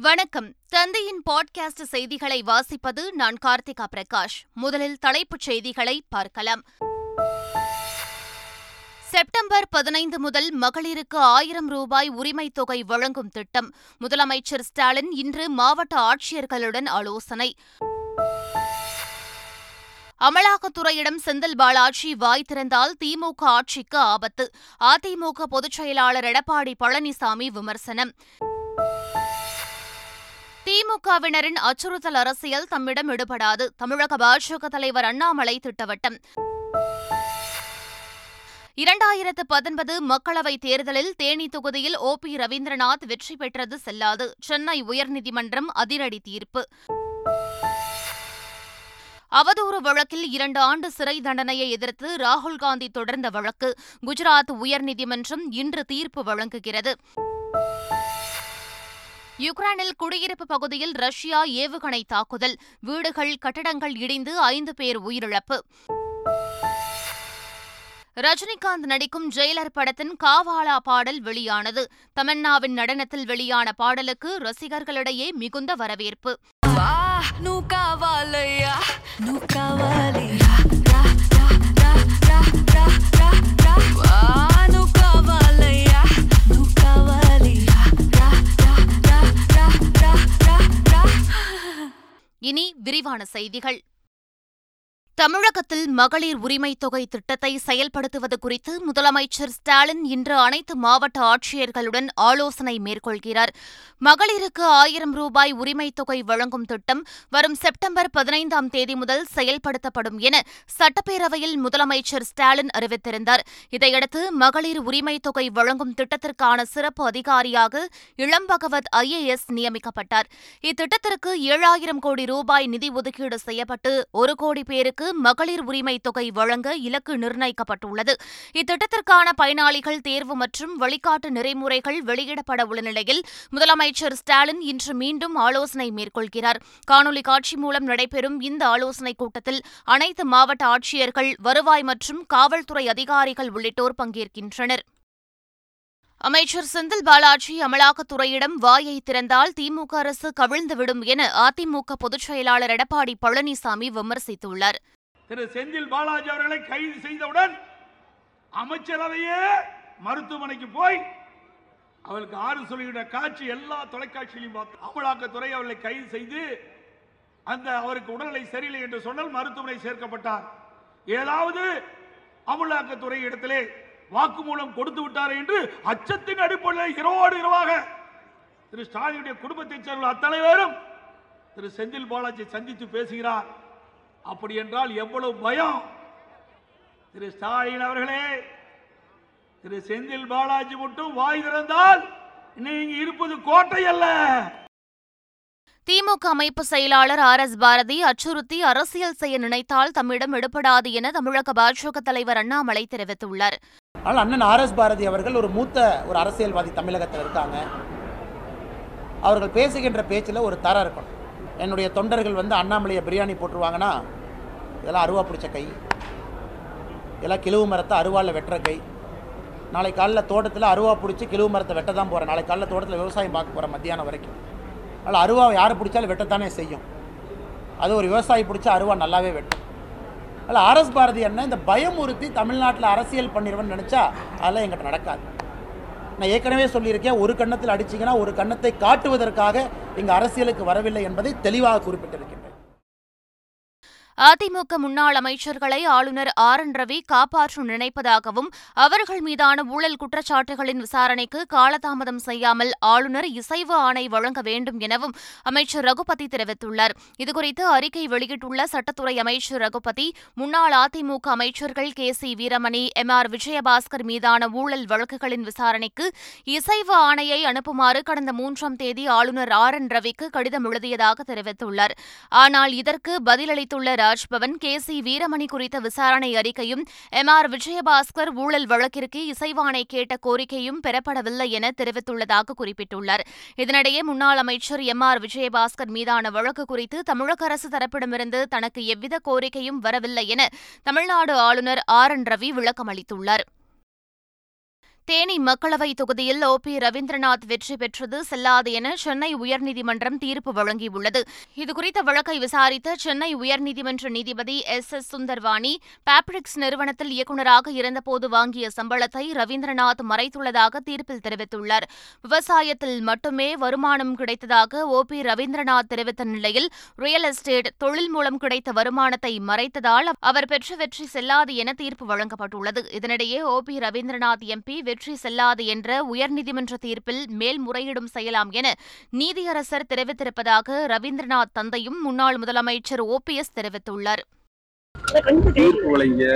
வணக்கம். தந்தையின் பாட்காஸ்ட் செய்திகளை வாசிப்பது நான் கார்த்திகா பிரகாஷ். முதலில் தலைப்புச் செய்திகளை பார்க்கலாம். செப்டம்பர் பதினைந்து முதல் மகளிருக்கு ஆயிரம் ரூபாய் உரிமைத் தொகை வழங்கும் திட்டம். முதலமைச்சர் ஸ்டாலின் இன்று மாவட்ட ஆட்சியர்களுடன் ஆலோசனை. அமலாக்கத்துறையிடம் செந்தில் பாலாஜி வாய் திறந்தால் திமுக ஆட்சிக்கு ஆபத்து. அதிமுக பொதுச் செயலாளர் எடப்பாடி பழனிசாமி விமர்சனம். திமுகவினரின் அச்சுறுத்தல் அரசியல் தம்மிடம் எடுபடாது. தமிழக பாஜக தலைவர் அண்ணாமலை திட்டவட்டம். இரண்டாயிரத்து பத்தொன்பது மக்களவைத் தேர்தலில் தேனி தொகுதியில் ஓ பி ரவீந்திரநாத் வெற்றி பெற்றது செல்லாது. சென்னை உயர்நீதிமன்றம் அதிரடி தீர்ப்பு. அவதூறு வழக்கில் இரண்டு ஆண்டு சிறை தண்டனையை எதிர்த்து ராகுல்காந்தி தொடர்ந்த வழக்கு. குஜராத் உயர்நீதிமன்றம் இன்று தீர்ப்பு வழங்குகிறது. யுக்ரைனில் குடியிருப்பு பகுதியில் ரஷ்யா ஏவுகணை தாக்குதல். வீடுகள் கட்டடங்கள் இடிந்து ஐந்து பேர் உயிரிழப்பு. ரஜினிகாந்த் நடிக்கும் ஜெயிலர் படத்தின் காவாலா பாடல் வெளியானது. தமன்னாவின் நடனத்தில் வெளியான பாடலுக்கு ரசிகர்களிடையே மிகுந்த வரவேற்பு. விரிவான செய்திகள். தமிழகத்தில் மகளிர் உரிமைத் தொகை திட்டத்தை செயல்படுத்துவது குறித்து முதலமைச்சர் ஸ்டாலின் இன்று அனைத்து மாவட்ட ஆட்சியர்களுடன் ஆலோசனை மேற்கொள்கிறார். மகளிருக்கு ஆயிரம் ரூபாய் உரிமைத் தொகை வழங்கும் திட்டம் வரும் செப்டம்பர் பதினைந்தாம் தேதி முதல் செயல்படுத்தப்படும் என சட்டப்பேரவையில் முதலமைச்சர் ஸ்டாலின் அறிவித்திருந்தார். இதையடுத்து மகளிர் உரிமைத் தொகை வழங்கும் திட்டத்திற்கான சிறப்பு அதிகாரியாக இளம்பகவத் ஐஏஎஸ் நியமிக்கப்பட்டார். இத்திட்டத்திற்கு ஏழாயிரம் கோடி ரூபாய் நிதி ஒதுக்கீடு செய்யப்பட்டு ஒரு கோடி பேருக்கு மகளிர் உரிமை தொகை வழங்க இலக்கு நிர்ணயிக்கப்பட்டுள்ளது. இத்திட்டத்திற்கான பயனாளிகள் தேர்வு மற்றும் வழிகாட்டு நெறிமுறைகள் வெளியிடப்பட உள்ள நிலையில் முதலமைச்சர் ஸ்டாலின் இன்று மீண்டும் ஆலோசனை மேற்கொள்கிறார். காணொலி காட்சி மூலம் நடைபெறும் இந்த ஆலோசனைக் கூட்டத்தில் அனைத்து மாவட்ட ஆட்சியர்கள் வருவாய் மற்றும் காவல்துறை அதிகாரிகள் உள்ளிட்டோர் பங்கேற்கின்றனர். அமைச்சர் செந்தில் பாலாஜி அமலாக்கத்துறையிடம் வாயை திறந்தால் திமுக அரசு கவிழ்ந்துவிடும் என அதிமுக பொதுச் செயலாளர் எடப்பாடி பழனிசாமி விமர்சித்துள்ளார். திரு செந்தில் பாலாஜி அவர்களை கைது செய்தவுடன் அமைச்சரவையே மருத்துவமனைக்கு போய் அவளுக்கு ஆறு சொல்லுகிற காட்சி எல்லா தொலைக்காட்சியிலும் பார்த்து அமலாக்கத்துறை அவர்களை கைது செய்து அந்த அவருக்கு உடல்நிலை சரியில்லை என்று சொன்னால் மருத்துவமனை சேர்க்கப்பட்டார். ஏதாவது அமலாக்கத்துறை இடத்திலே வாக்குமூலம் கொடுத்து விட்டார் என்று அச்சத்தின் அடிப்படையில் இரவோடு இரவாக திரு ஸ்டாலினுடைய குடும்பத்தைச் சேர்ந்த அத்தனை பேரும் திரு செந்தில் பாலாஜி சந்தித்து பேசுகிறார். அப்படி என்றால் எவ்வளவு பயம்? திரு ஸ்டாலின் அவர்களே திரு செந்தில் பாலாஜி மட்டும் வாய் திறந்தால் நீங்க இருப்பது கோட்டை அல்ல. திமுக அமைப்பு செயலாளர் ஆர் எஸ் பாரதி அச்சுறுத்தி அரசியல் செய்ய நினைத்தால் தம்மிடம் எடுப்படாது என தமிழக பாஜக தலைவர் அண்ணாமலை தெரிவித்துள்ளார். ஆனால் அண்ணன் ஆர் எஸ் பாரதி அவர்கள் ஒரு மூத்த ஒரு அரசியல்வாதி தமிழகத்தில் இருக்காங்க. அவர்கள் பேசுகின்ற பேச்சில் ஒரு தரம் இருக்கணும். என்னுடைய தொண்டர்கள் வந்து அண்ணாமலையை பிரியாணி போட்டுருவாங்கன்னா இதெல்லாம் அருவா பிடிச்ச கை. இதெல்லாம் கிழுவு மரத்தை அருவாவில் வெட்டுற கை. நாளை காலைல தோட்டத்தில் அருவா பிடிச்சி கிழவு மரத்தை வெட்ட தான் போகிறேன் நாளை காலைல தோட்டத்தில் விவசாயம் பார்க்க போகிறேன் மத்தியானம் வரைக்கும். அதனால் அருவாவை யார் பிடிச்சாலும் வெட்டத்தானே செய்யும். அது ஒரு விவசாயி பிடிச்சா அருவா நல்லாவே வெட்டும். அதில் ஆர்எஸ் பாரதி என்ன இந்த பயமுறுத்தி தமிழ்நாட்டில் அரசியல் பண்ணிடுவேன்னு நினச்சா அதெல்லாம் எங்கிட்ட நடக்காது. நான் ஏற்கனவே சொல்லியிருக்கேன் ஒரு கன்னத்தில் அடிச்சிங்கன்னா ஒரு கன்னத்தை காட்டுவதற்காக இங்கே அரசியலுக்கு வரவில்லை என்பதை தெளிவாக குறிப்பிட்டிருக்கேன். அதிமுக முன்னாள் அமைச்சர்களை ஆளுநர் ஆர் என் ரவி காப்பாற்ற நினைப்பதாகவும் அவர்கள் மீதான ஊழல் குற்றச்சாட்டுகளின் விசாரணைக்கு காலதாமதம் செய்யாமல் ஆளுநர் இசைவு ஆணை வழங்க வேண்டும் எனவும் அமைச்சர் ரகுபதி தெரிவித்துள்ளார். இதுகுறித்து அறிக்கை வெளியிட்டுள்ள சட்டத்துறை அமைச்சர் ரகுபதி முன்னாள் அதிமுக அமைச்சர்கள் K C Veeramani M R Vijayabaskar மீதான ஊழல் வழக்குகளின் விசாரணைக்கு இசைவு ஆணையை அனுப்புமாறு கடந்த மூன்றாம் தேதி ஆளுநர் ஆர் என் ரவிக்கு கடிதம் எழுதியதாக தெரிவித்துள்ளார். ஆனால் இதற்கு பதிலளித்துள்ள ராஜ்பவன் கே. சி. வீரமணி குறித்த விசாரணை அறிக்கையும் எம். ஆர். விஜயபாஸ்கர் ஊழல் வழக்கிற்கு இசைவானை கேட்ட கோரிக்கையும் பெறப்படவில்லை என தெரிவித்துள்ளதாக குறிப்பிட்டுள்ளார். இதனிடையே முன்னாள் அமைச்சர் எம். ஆர். விஜயபாஸ்கர் மீதான வழக்கு குறித்து தமிழக அரசு தரப்பிடமிருந்து தனக்கு எவ்வித கோரிக்கையும் வரவில்லை என தமிழ்நாடு ஆளுநர் ஆர். என். ரவி விளக்கமளித்துள்ளார். தேனி மக்களவை தொகுதியில் ஓ. பி. ரவீந்திரநாத் வெற்றி பெற்றது செல்லாது என சென்னை உயர்நீதிமன்றம் தீர்ப்பு வழங்கியுள்ளது. இதுகுறித்த வழக்கை விசாரித்த சென்னை உயர்நீதிமன்ற நீதிபதி எஸ். எஸ். சுந்தர்வாணி பாப்ரிக்ஸ் நிறுவனத்தில் இயக்குநராக இருந்தபோது வாங்கிய சம்பளத்தை ரவீந்திரநாத் மறைத்துள்ளதாக தீர்ப்பில் தெரிவித்துள்ளார். விவசாயத்தில் மட்டுமே வருமானம் கிடைத்ததாக ஓ. பி. ரவீந்திரநாத் தெரிவித்த நிலையில் ரியல் எஸ்டேட் தொழில் மூலம் கிடைத்த வருமானத்தை மறைத்ததால் அவர் பெற்ற வெற்றி செல்லாது என தீர்ப்பு வழங்கப்பட்டுள்ளது. இதனிடையே ஓ. பி. ரவீந்திரநாத் எம்பி வெற்றி செல்லாது என்ற உயர்நீதிமன்ற தீர்ப்பில் மேல்முறையீடும் செய்யலாம் என நீதியரசர் தெரிவித்திருப்பதாக ரவீந்திரநாத் தந்தையும் முன்னாள் முதலமைச்சர் ஓபிஎஸ் தெரிவித்துள்ளார். தீர்ப்பு வழங்கிய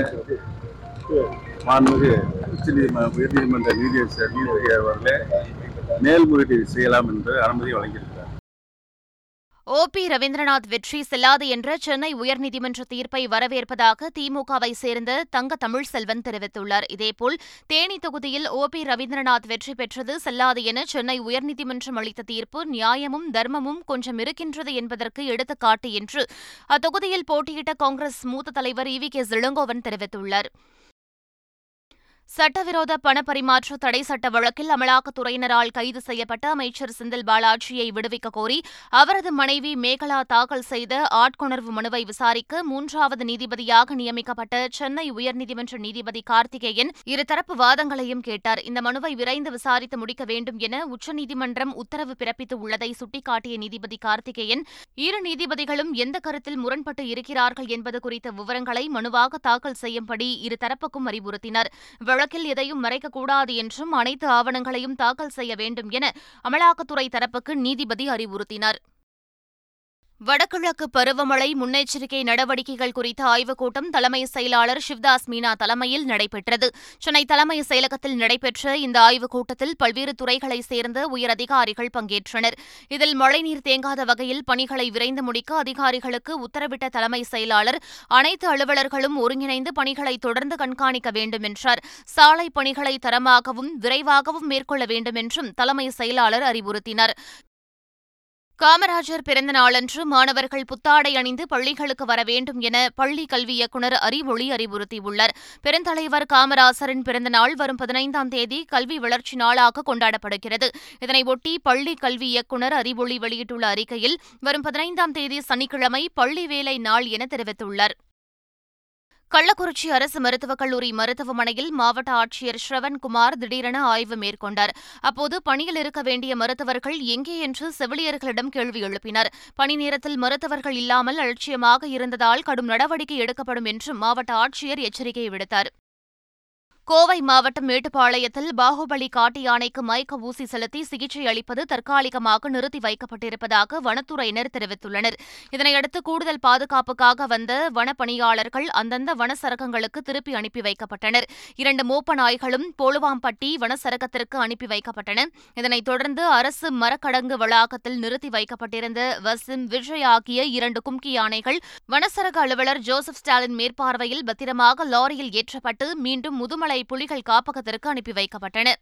மாண்புமிகு உச்சநீதிமன்ற உயர்நீதிமன்ற நீதியரசர் நீதிபதி அவர்களே மேல்முறையீடு செய்யலாம் என்று அனுமதி வழங்கியிருக்கிறார். ஓ பி ரவீந்திரநாத் வெற்றி செல்லாது என்ற சென்னை உயர்நீதிமன்ற தீர்ப்பை வரவேற்பதாக திமுகவை சேர்ந்த தங்க தமிழ்செல்வன் தெரிவித்துள்ளார். இதேபோல் தேனி தொகுதியில் ஓ பி ரவீந்திரநாத் வெற்றி பெற்றது செல்லாது என சென்னை உயர்நீதிமன்றம் அளித்த தீர்ப்பு நியாயமும் தர்மமும் கொஞ்சம் இருக்கின்றது என்பதற்கு எடுத்துக்காட்டு என்று அத்தொகுதியில் போட்டியிட்ட காங்கிரஸ் மூத்த தலைவர் இ வி கே இளங்கோவன் தெரிவித்துள்ளார். சட்டவிரோத பணப்பரிமாற்ற தடை சட்ட வழக்கில் அமலாக்கத்துறையினரால் கைது செய்யப்பட்ட அமைச்சர் செந்தில் பாலாஜியை விடுவிக்க கோரி அவரது மனைவி மேகலா தாக்கல் செய்த ஆட்கொணர்வு மனுவை விசாரிக்க மூன்றாவது நீதிபதியாக நியமிக்கப்பட்ட சென்னை உயர்நீதிமன்ற நீதிபதி கார்த்திகேயன் இருதரப்பு வாதங்களையும் கேட்டார். இந்த மனுவை விரைந்து விசாரித்து முடிக்க வேண்டும் என உச்சநீதிமன்றம் உத்தரவு பிறப்பித்து உள்ளதை சுட்டிக்காட்டிய நீதிபதி கார்த்திகேயன் இரு நீதிபதிகளும் எந்த கருத்தில் முரண்பட்டு இருக்கிறார்கள் என்பது குறித்த விவரங்களை மனுவாக தாக்கல் செய்யும்படி இருதரப்புக்கும் அறிவுறுத்தினர். வழக்கில் எதையும் மறைக்கக்கூடாது என்றும் அனைத்து ஆவணங்களையும் தாக்கல் செய்ய வேண்டும் என அமலாக்கத்துறை தரப்புக்கு நீதிபதி அறிவுறுத்தினார். வடகிழக்கு பருவமழை முன்னெச்சரிக்கை நடவடிக்கைகள் குறித்த ஆய்வுக் கூட்டம் தலைமை செயலாளர் சிவ்தாஸ் மீனா தலைமையில் நடைபெற்றது. சென்னை தலைமை செயலகத்தில் நடைபெற்ற இந்த ஆய்வுக் கூட்டத்தில் பல்வேறு துறைகளைச் சேர்ந்த உயரதிகாரிகள் பங்கேற்றனர். இதில் மழைநீர் தேங்காத வகையில் பணிகளை விரைந்து முடிக்க அதிகாரிகளுக்கு உத்தரவிட்ட தலைமை செயலாளர் அனைத்து அலுவலர்களும் ஒருங்கிணைந்து பணிகளை தொடர்ந்து கண்காணிக்க வேண்டும் என்றார். சாலை பணிகளை தரமாகவும் விரைவாகவும் மேற்கொள்ள வேண்டும் என்றும் தலைமை செயலாளர் அறிவுறுத்தினார். காமராஜர் பிறந்த நாளன்று மாணவர்கள் புத்தாடை அணிந்து பள்ளிகளுக்கு வர வேண்டும் என பள்ளி கல்வி இயக்குநர் அறிவொளி அறிவுறுத்தியுள்ளார். பெருந்தலைவர் காமராசரின் பிறந்த நாள் வரும் பதினைந்தாம் தேதி கல்வி வளர்ச்சி நாளாக கொண்டாடப்படுகிறது. இதனையொட்டி பள்ளி கல்வி இயக்குநர் அறிவொளி வெளியிட்டுள்ள அறிக்கையில் வரும் பதினைந்தாம் தேதி சனிக்கிழமை பள்ளி வேலை நாள் என தெரிவித்துள்ளார். கள்ளக்குறிச்சி அரசு மருத்துவக் கல்லூரி மருத்துவமனையில் மாவட்ட ஆட்சியர் ஸ்ரவன்குமார் திடீரென ஆய்வு மேற்கொண்டார். அப்போது பணியில் இருக்க வேண்டிய மருத்துவர்கள் எங்கே என்று செவிலியர்களிடம் கேள்வி எழுப்பினர். பணி நேரத்தில் மருத்துவர்கள் இல்லாமல் அலட்சியமாக இருந்ததால் கடும் நடவடிக்கை எடுக்கப்படும் என்றும் மாவட்ட ஆட்சியர் எச்சரிக்கை விடுத்தார். கோவை மாவட்டம் மேட்டுப்பாளையத்தில் பாகுபலி காட்டு யானைக்கு மயக்க ஊசி செலுத்தி சிகிச்சை அளிப்பது தற்காலிகமாக நிறுத்தி வைக்கப்பட்டிருப்பதாக வனத்துறையினர் தெரிவித்துள்ளனர். இதனையடுத்து கூடுதல் பாதுகாப்புக்காக வந்த வனப்பணியாளர்கள் அந்தந்த வனச்சரகங்களுக்கு திருப்பி அனுப்பி வைக்கப்பட்டனர். இரண்டு மோப்ப நாய்களும் போலுவாம்பட்டி வனச்சரகத்திற்கு அனுப்பி வைக்கப்பட்டன. இதனைத் தொடர்ந்து அரசு மரக்கடங்கு வளாகத்தில் நிறுத்தி வைக்கப்பட்டிருந்த வசிம் விஜய் ஆகிய இரண்டு கும்கி யானைகள் வனசரக அலுவலர் ஜோசப் ஸ்டாலின் மேற்பார்வையில் பத்திரமாக லாரியில் ஏற்றப்பட்டு மீண்டும் முதுமலை புலிகள் காப்பகத்திற்கு அனுப்பி வைக்கப்பட்டன.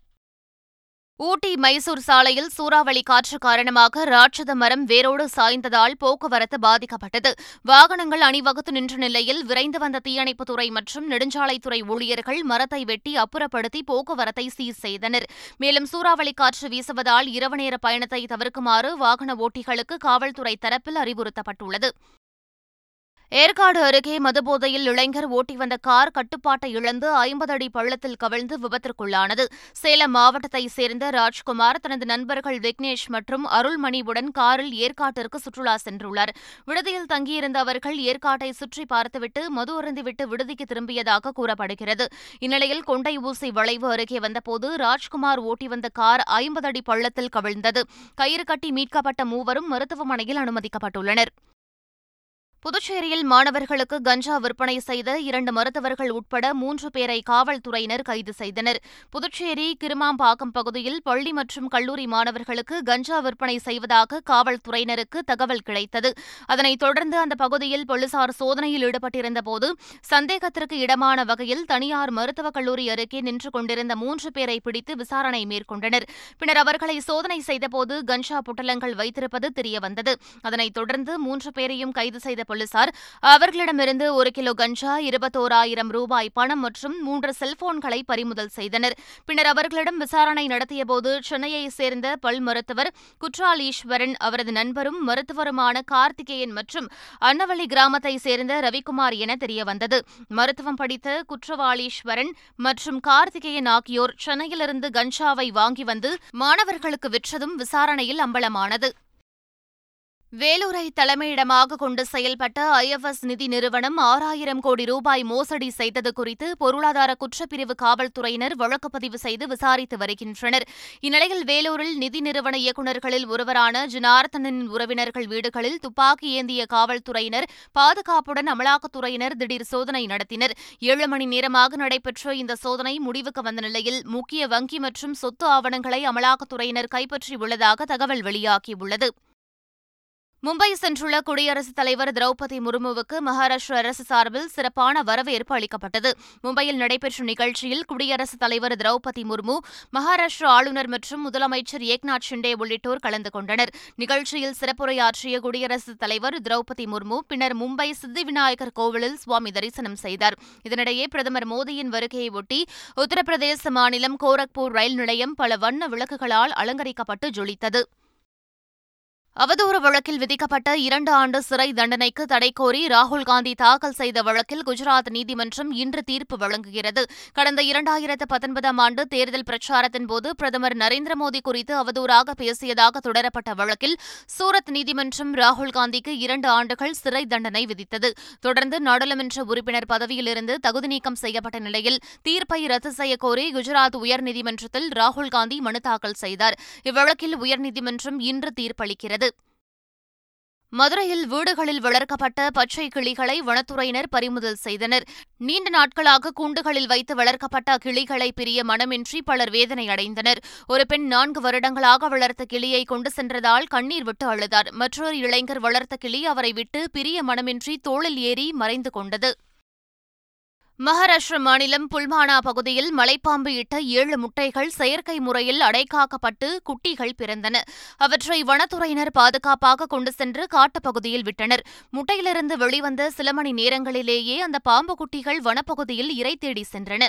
ஊட்டி மைசூர் சாலையில் சூறாவளி காற்று காரணமாக ராட்சத மரம் வேரோடு சாய்ந்ததால் போக்குவரத்து பாதிக்கப்பட்டது. வாகனங்கள் அணிவகுத்து நின்ற நிலையில் விரைந்து வந்த தீயணைப்புத்துறை மற்றும் நெடுஞ்சாலைத்துறை ஊழியர்கள் மரத்தை வெட்டி அப்புறப்படுத்தி போக்குவரத்தை சீர் செய்தனர். மேலும் சூறாவளி காற்று வீசுவதால் இரவு நேர பயணத்தை தவிர்க்குமாறு வாகன ஓட்டிகளுக்கு காவல்துறை தரப்பில் அறிவுறுத்தப்பட்டுள்ளது. ஏற்காடு அருகே மதுபோதையில் இளைஞர் ஓட்டி வந்த கார் கட்டுப்பாட்டை இழந்து ஐம்பது அடி பள்ளத்தில் கவிழ்ந்து விபத்திற்குள்ளானது. சேலம் மாவட்டத்தைச் சேர்ந்த ராஜ்குமார் தனது நண்பர்கள் விக்னேஷ் மற்றும் அருள்மணிவுடன் காரில் ஏற்காட்டிற்கு சுற்றுலா சென்றுள்ளார். விடுதியில் தங்கியிருந்த அவர்கள் ஏற்காட்டை சுற்றி பார்த்துவிட்டு மது அருந்திவிட்டு விடுதிக்கு திரும்பியதாக கூறப்படுகிறது. இந்நிலையில் கொண்டை ஊசி வளைவு அருகே வந்தபோது ராஜ்குமார் ஓட்டி வந்த கார் ஐம்பது அடி பள்ளத்தில் கவிழ்ந்தது. கயிறு கட்டி மீட்கப்பட்ட மூவரும் மருத்துவமனையில் அனுமதிக்கப்பட்டுள்ளனர். புதுச்சேரியில் மாணவர்களுக்கு கஞ்சா விற்பனை செய்த இரண்டு மருத்துவர்கள் உட்பட மூன்று பேரை காவல்துறையினர் கைது செய்தனர். புதுச்சேரி கிருமாம்பாக்கம் பகுதியில் பள்ளி மற்றும் கல்லூரி மாணவர்களுக்கு கஞ்சா விற்பனை செய்வதாக காவல்துறையினருக்கு தகவல் கிடைத்தது. அதனைத் தொடர்ந்து அந்த பகுதியில் போலீசார் சோதனையில் ஈடுபட்டிருந்தபோது சந்தேகத்திற்கு இடமான வகையில் தனியார் மருத்துவக் கல்லூரி அருகே நின்று கொண்டிருந்த மூன்று பேரை பிடித்து விசாரணை மேற்கொண்டனர். பின்னர் அவர்களை சோதனை செய்தபோது கஞ்சா புட்டலங்கள் வைத்திருப்பது தெரியவந்தது. அதனைத் தொடர்ந்து மூன்று பேரையும் கைது செய்த போலீசார் அவர்களிடமிருந்து ஒரு கிலோ கஞ்சா இருபத்தோராயிரம் ரூபாய் பணம் மற்றும் மூன்று செல்போன்களை பறிமுதல் செய்தனர். பின்னர் அவர்களிடம் விசாரணை நடத்தியபோது சென்னையைச் சேர்ந்த பல் மருத்துவர் குற்றாலீஸ்வரன் அவரது நண்பரும் மருத்துவருமான கார்த்திகேயன் மற்றும் அன்னவள்ளி கிராமத்தைச் சேர்ந்த ரவிக்குமார் என தெரியவந்தது. மருத்துவம் படித்த குற்றவாளீஸ்வரன் மற்றும் கார்த்திகேயன் ஆகியோர் சென்னையிலிருந்து கஞ்சாவை வாங்கி வந்து மாணவர்களுக்கு விற்றதும் விசாரணையில் அம்பலமானது. வேலூரை தலைமையிடமாக கொண்டு செயல்பட்ட ஐஎஃப்எஸ் நிதி நிறுவனம் ஆறாயிரம் கோடி ரூபாய் மோசடி செய்தது குறித்து பொருளாதார குற்றப்பிரிவு காவல்துறையினர் வழக்கு பதிவு செய்து விசாரித்து வருகின்றனர். இந்நிலையில் வேலூரில் நிதி நிறுவன இயக்குநர்களில் ஒருவரான ஜனார்த்தனின் உறவினர்கள் வீடுகளில் துப்பாக்கி ஏந்திய காவல்துறையினர் பாதுகாப்புடன் அமலாக்கத்துறையினர் திடீர் சோதனை நடத்தினர். ஏழு மணி நேரமாக நடைபெற்ற இந்த சோதனை முடிவுக்கு வந்த நிலையில் முக்கிய வங்கி மற்றும் சொத்து ஆவணங்களை அமலாக்கத்துறையினர் கைப்பற்றியுள்ளதாக தகவல் வெளியாகியுள்ளது. மும்பை சென்றுள்ள குடியரசுத் தலைவர் திரௌபதி முர்முவுக்கு மகாராஷ்டிர அரசு சார்பில் சிறப்பான வரவேற்பு அளிக்கப்பட்டது. மும்பையில் நடைபெற்ற நிகழ்ச்சியில் குடியரசுத் தலைவர் திரௌபதி முர்மு மகாராஷ்டிர ஆளுநர் மற்றும் முதலமைச்சர் ஏக்நாத் ஷிண்டே உள்ளிட்டோர் கலந்து கொண்டனர். நிகழ்ச்சியில் சிறப்புரையாற்றிய குடியரசுத் தலைவர் திரௌபதி முர்மு பின்னர் மும்பை சித்தி விநாயகர் கோவிலில் சுவாமி தரிசனம் செய்தார். இதனிடையே பிரதமர் மோடியின் வருகையொட்டி உத்தரப்பிரதேச மாநிலம் கோரக்பூர் ரயில் நிலையம் பல வண்ண விளக்குகளால் அலங்கரிக்கப்பட்டு ஜொலித்தது. அவதூறு வழக்கில் விதிக்கப்பட்ட இரண்டு ஆண்டு சிறை தண்டனைக்கு தடை கோரி ராகுல் காந்தி தாக்கல் செய்த வழக்கில் குஜராத் நீதிமன்றம் இன்று தீர்ப்பு வழங்குகிறது. கடந்த இரண்டாயிரத்து பத்தொன்பதாம் ஆண்டு தேர்தல் பிரச்சாரத்தின் போது பிரதமர் நரேந்திர மோடி குறித்து அவதூறாக பேசியதாக தொடரப்பட்ட வழக்கில் சூரத் நீதிமன்றம் ராகுல் காந்திக்கு இரண்டு ஆண்டுகள் சிறை தண்டனை விதித்தது. தொடர்ந்து நாடாளுமன்ற உறுப்பினர் பதவியிலிருந்து தகுதி நீக்கம் செய்யப்பட்ட நிலையில் தீர்ப்பை ரத்து செய்யக்கோரி குஜராத் உயர்நீதிமன்றத்தில் ராகுல் காந்தி மனு தாக்கல் செய்தார். இவ்வழக்கில் உயர்நீதிமன்றம் இன்று தீர்ப்பளிக்கிறது. மதுரையில் வீடுகளில் வளர்க்கப்பட்ட பச்சை கிளிகளை வனத்துறையினர் பறிமுதல் செய்தனர். நீண்ட நாட்களாக கூண்டுகளில் வைத்து வளர்க்கப்பட்ட கிளிகளை பிரிய மனமின்றி பலர் வேதனை அடைந்தனர். ஒரு பெண் நான்கு வருடங்களாக வளர்த்த கிளியை கொண்டு சென்றதால் கண்ணீர் விட்டு அழுதார். மற்றொரு இளைஞர் வளர்த்த கிளி அவரை விட்டு பிரிய மனமின்றி தோளில் ஏறி மறைந்து கொண்டது. மகாராஷ்டிர மாநிலம் புல்மானா பகுதியில் மலைப்பாம்பு இட்ட ஏழு முட்டைகள் செயற்கை முறையில் அடைக்காக்கப்பட்டு குட்டிகள் பிறந்தன. அவற்றை வனத்துறையினர் பாதுகாப்பாக கொண்டு சென்று காட்டுப்பகுதியில் விட்டனர். முட்டையிலிருந்து வெளிவந்த சில மணி நேரங்களிலேயே அந்த பாம்பு குட்டிகள் வனப்பகுதியில் இறை தேடி சென்றன.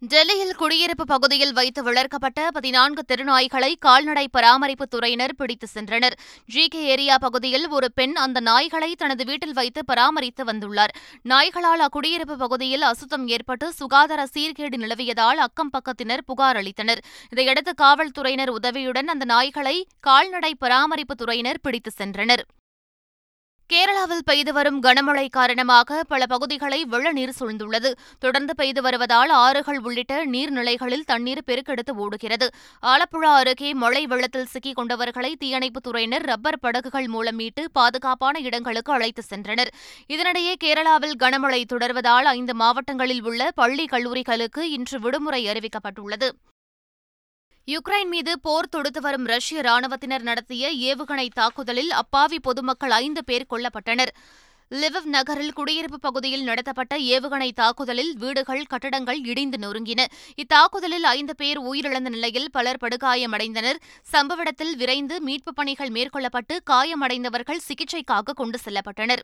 டெல்லியில் குடியிருப்பு பகுதியில் வைத்து வளர்க்கப்பட்ட பதினான்கு தெருநாய்களை கால்நடை பராமரிப்புத் துறையினர் பிடித்து சென்றனர். ஜி கே ஏரியா பகுதியில் ஒரு பெண் அந்த நாய்களை தனது வீட்டில் வைத்து பராமரித்து வந்துள்ளார். நாய்களால் அக்குடியிருப்பு பகுதியில் அசுத்தம் ஏற்பட்டு சுகாதார சீர்கேடு நிலவியதால் அக்கம் பக்கத்தினர் புகார் அளித்தனர். இதையடுத்து காவல்துறையினர் உதவியுடன் அந்த நாய்களை கால்நடை பராமரிப்புத் துறையினர் பிடித்து சென்றனர். கேரளாவில் பெய்து வரும் கனமழை காரணமாக பல பகுதிகளை வெள்ளநீர் சூழ்ந்துள்ளது. தொடர்ந்து பெய்து வருவதால் ஆறுகள் உள்ளிட்ட நீர்நிலைகளில் தண்ணீர் பெருக்கெடுத்து ஓடுகிறது. ஆலப்புழா அருகே மழை வெள்ளத்தில் சிக்கிக் கொண்டவர்களை தீயணைப்புத் துறையினர் ரப்பர் படகுகள் மூலம் மீட்டு பாதுகாப்பான இடங்களுக்கு அழைத்து சென்றனர். இதனிடையே கேரளாவில் கனமழை தொடர்வதால் ஐந்து மாவட்டங்களில் உள்ள பள்ளி கல்லூரிகளுக்கு இன்று விடுமுறை அறிவிக்கப்பட்டுள்ளது. யுக்ரைன் மீது போர் தொடுத்து வரும் ரஷ்ய ராணுவத்தினர் நடத்திய ஏவுகணை தாக்குதலில் அப்பாவி பொதுமக்கள் ஐந்து பேர் கொல்லப்பட்டனர். லிவவ் நகரில் குடியிருப்பு பகுதியில் நடத்தப்பட்ட ஏவுகணை தாக்குதலில் வீடுகள் கட்டடங்கள் இடிந்து நொறுங்கின. இத்தாக்குதலில் ஐந்து பேர் உயிரிழந்த நிலையில் பலர் படுகாயமடைந்தனர். சம்பவ இடத்தில் விரைந்து மீட்புப் பணிகள் மேற்கொள்ளப்பட்டு காயமடைந்தவர்கள் சிகிச்சைக்காக கொண்டு செல்லப்பட்டனர்.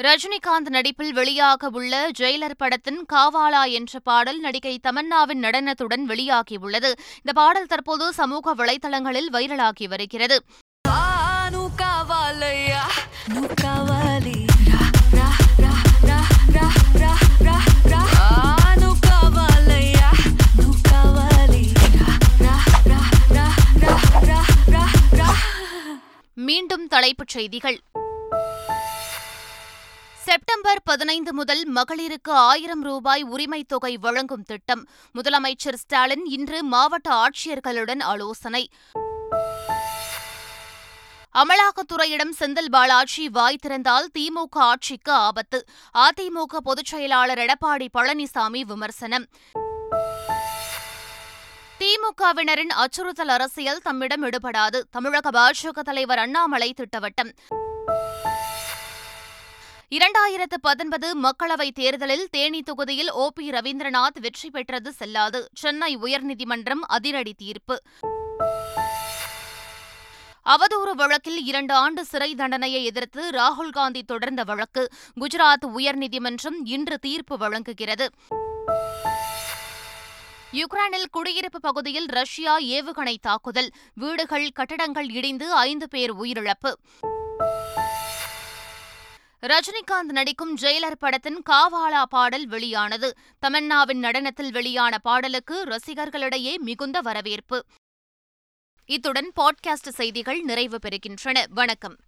ரஜினிகாந்த் நடிப்பில் வெளியாக உள்ள ஜெயிலர் படத்தின் காவாலா என்ற பாடல் நடிகை தமன்னாவின் நடனத்துடன் வெளியாகியுள்ளது இந்த பாடல் தற்போது சமூக வலைதளங்களில் வைரலாகி வருகிறது மீண்டும் தலைப்புச் செய்திகள் செப்டம்பர் பதினைந்து முதல் மகளிருக்கு ஆயிரம் ரூபாய் உரிமைத் தொகை வழங்கும் திட்டம். முதலமைச்சர் ஸ்டாலின் இன்று மாவட்ட ஆட்சியர்களுடன் ஆலோசனை. அமலாக்கத்துறையிடம் செந்தில் பாலாஜி வாய் திறந்தால் திமுக ஆட்சிக்கு ஆபத்து. அதிமுக பொதுச் செயலாளர் எடப்பாடி பழனிசாமி விமர்சனம். திமுகவினரின் அச்சுறுத்தல் அரசியல் தம்மிடம் ஈடுபடாது தமிழக பாஜக தலைவர் அண்ணாமலை திட்டவட்டம். இரண்டாயிரத்து பத்தொன்பது மக்களவைத் தேர்தலில் தேனி தொகுதியில் ஓ பி ரவீந்திரநாத் வெற்றி பெற்றது செல்லாது. சென்னை உயர்நீதிமன்றம் அதிரடி தீர்ப்பு. அவதூறு வழக்கில் இரண்டு ஆண்டு சிறை தண்டனையை எதிர்த்து ராகுல் காந்தி தொடர்ந்த வழக்கு. குஜராத் உயர்நீதிமன்றம் இன்று தீர்ப்பு வழங்குகிறது. யுக்ரைனில் குடியிருப்பு பகுதியில் ரஷ்யா ஏவுகணை தாக்குதல். வீடுகள் கட்டடங்கள் இடிந்து ஐந்து பேர் உயிரிழப்பு. ரஜினிகாந்த் நடிக்கும் ஜெயிலர் படத்தின் காவாலா பாடல் வெளியானது. தமன்னாவின் நடனத்தில் வெளியான பாடலுக்கு ரசிகர்களிடையே மிகுந்த வரவேற்பு. இத்துடன் பாட்காஸ்ட் செய்திகள் நிறைவு பெறுகின்றன. வணக்கம்.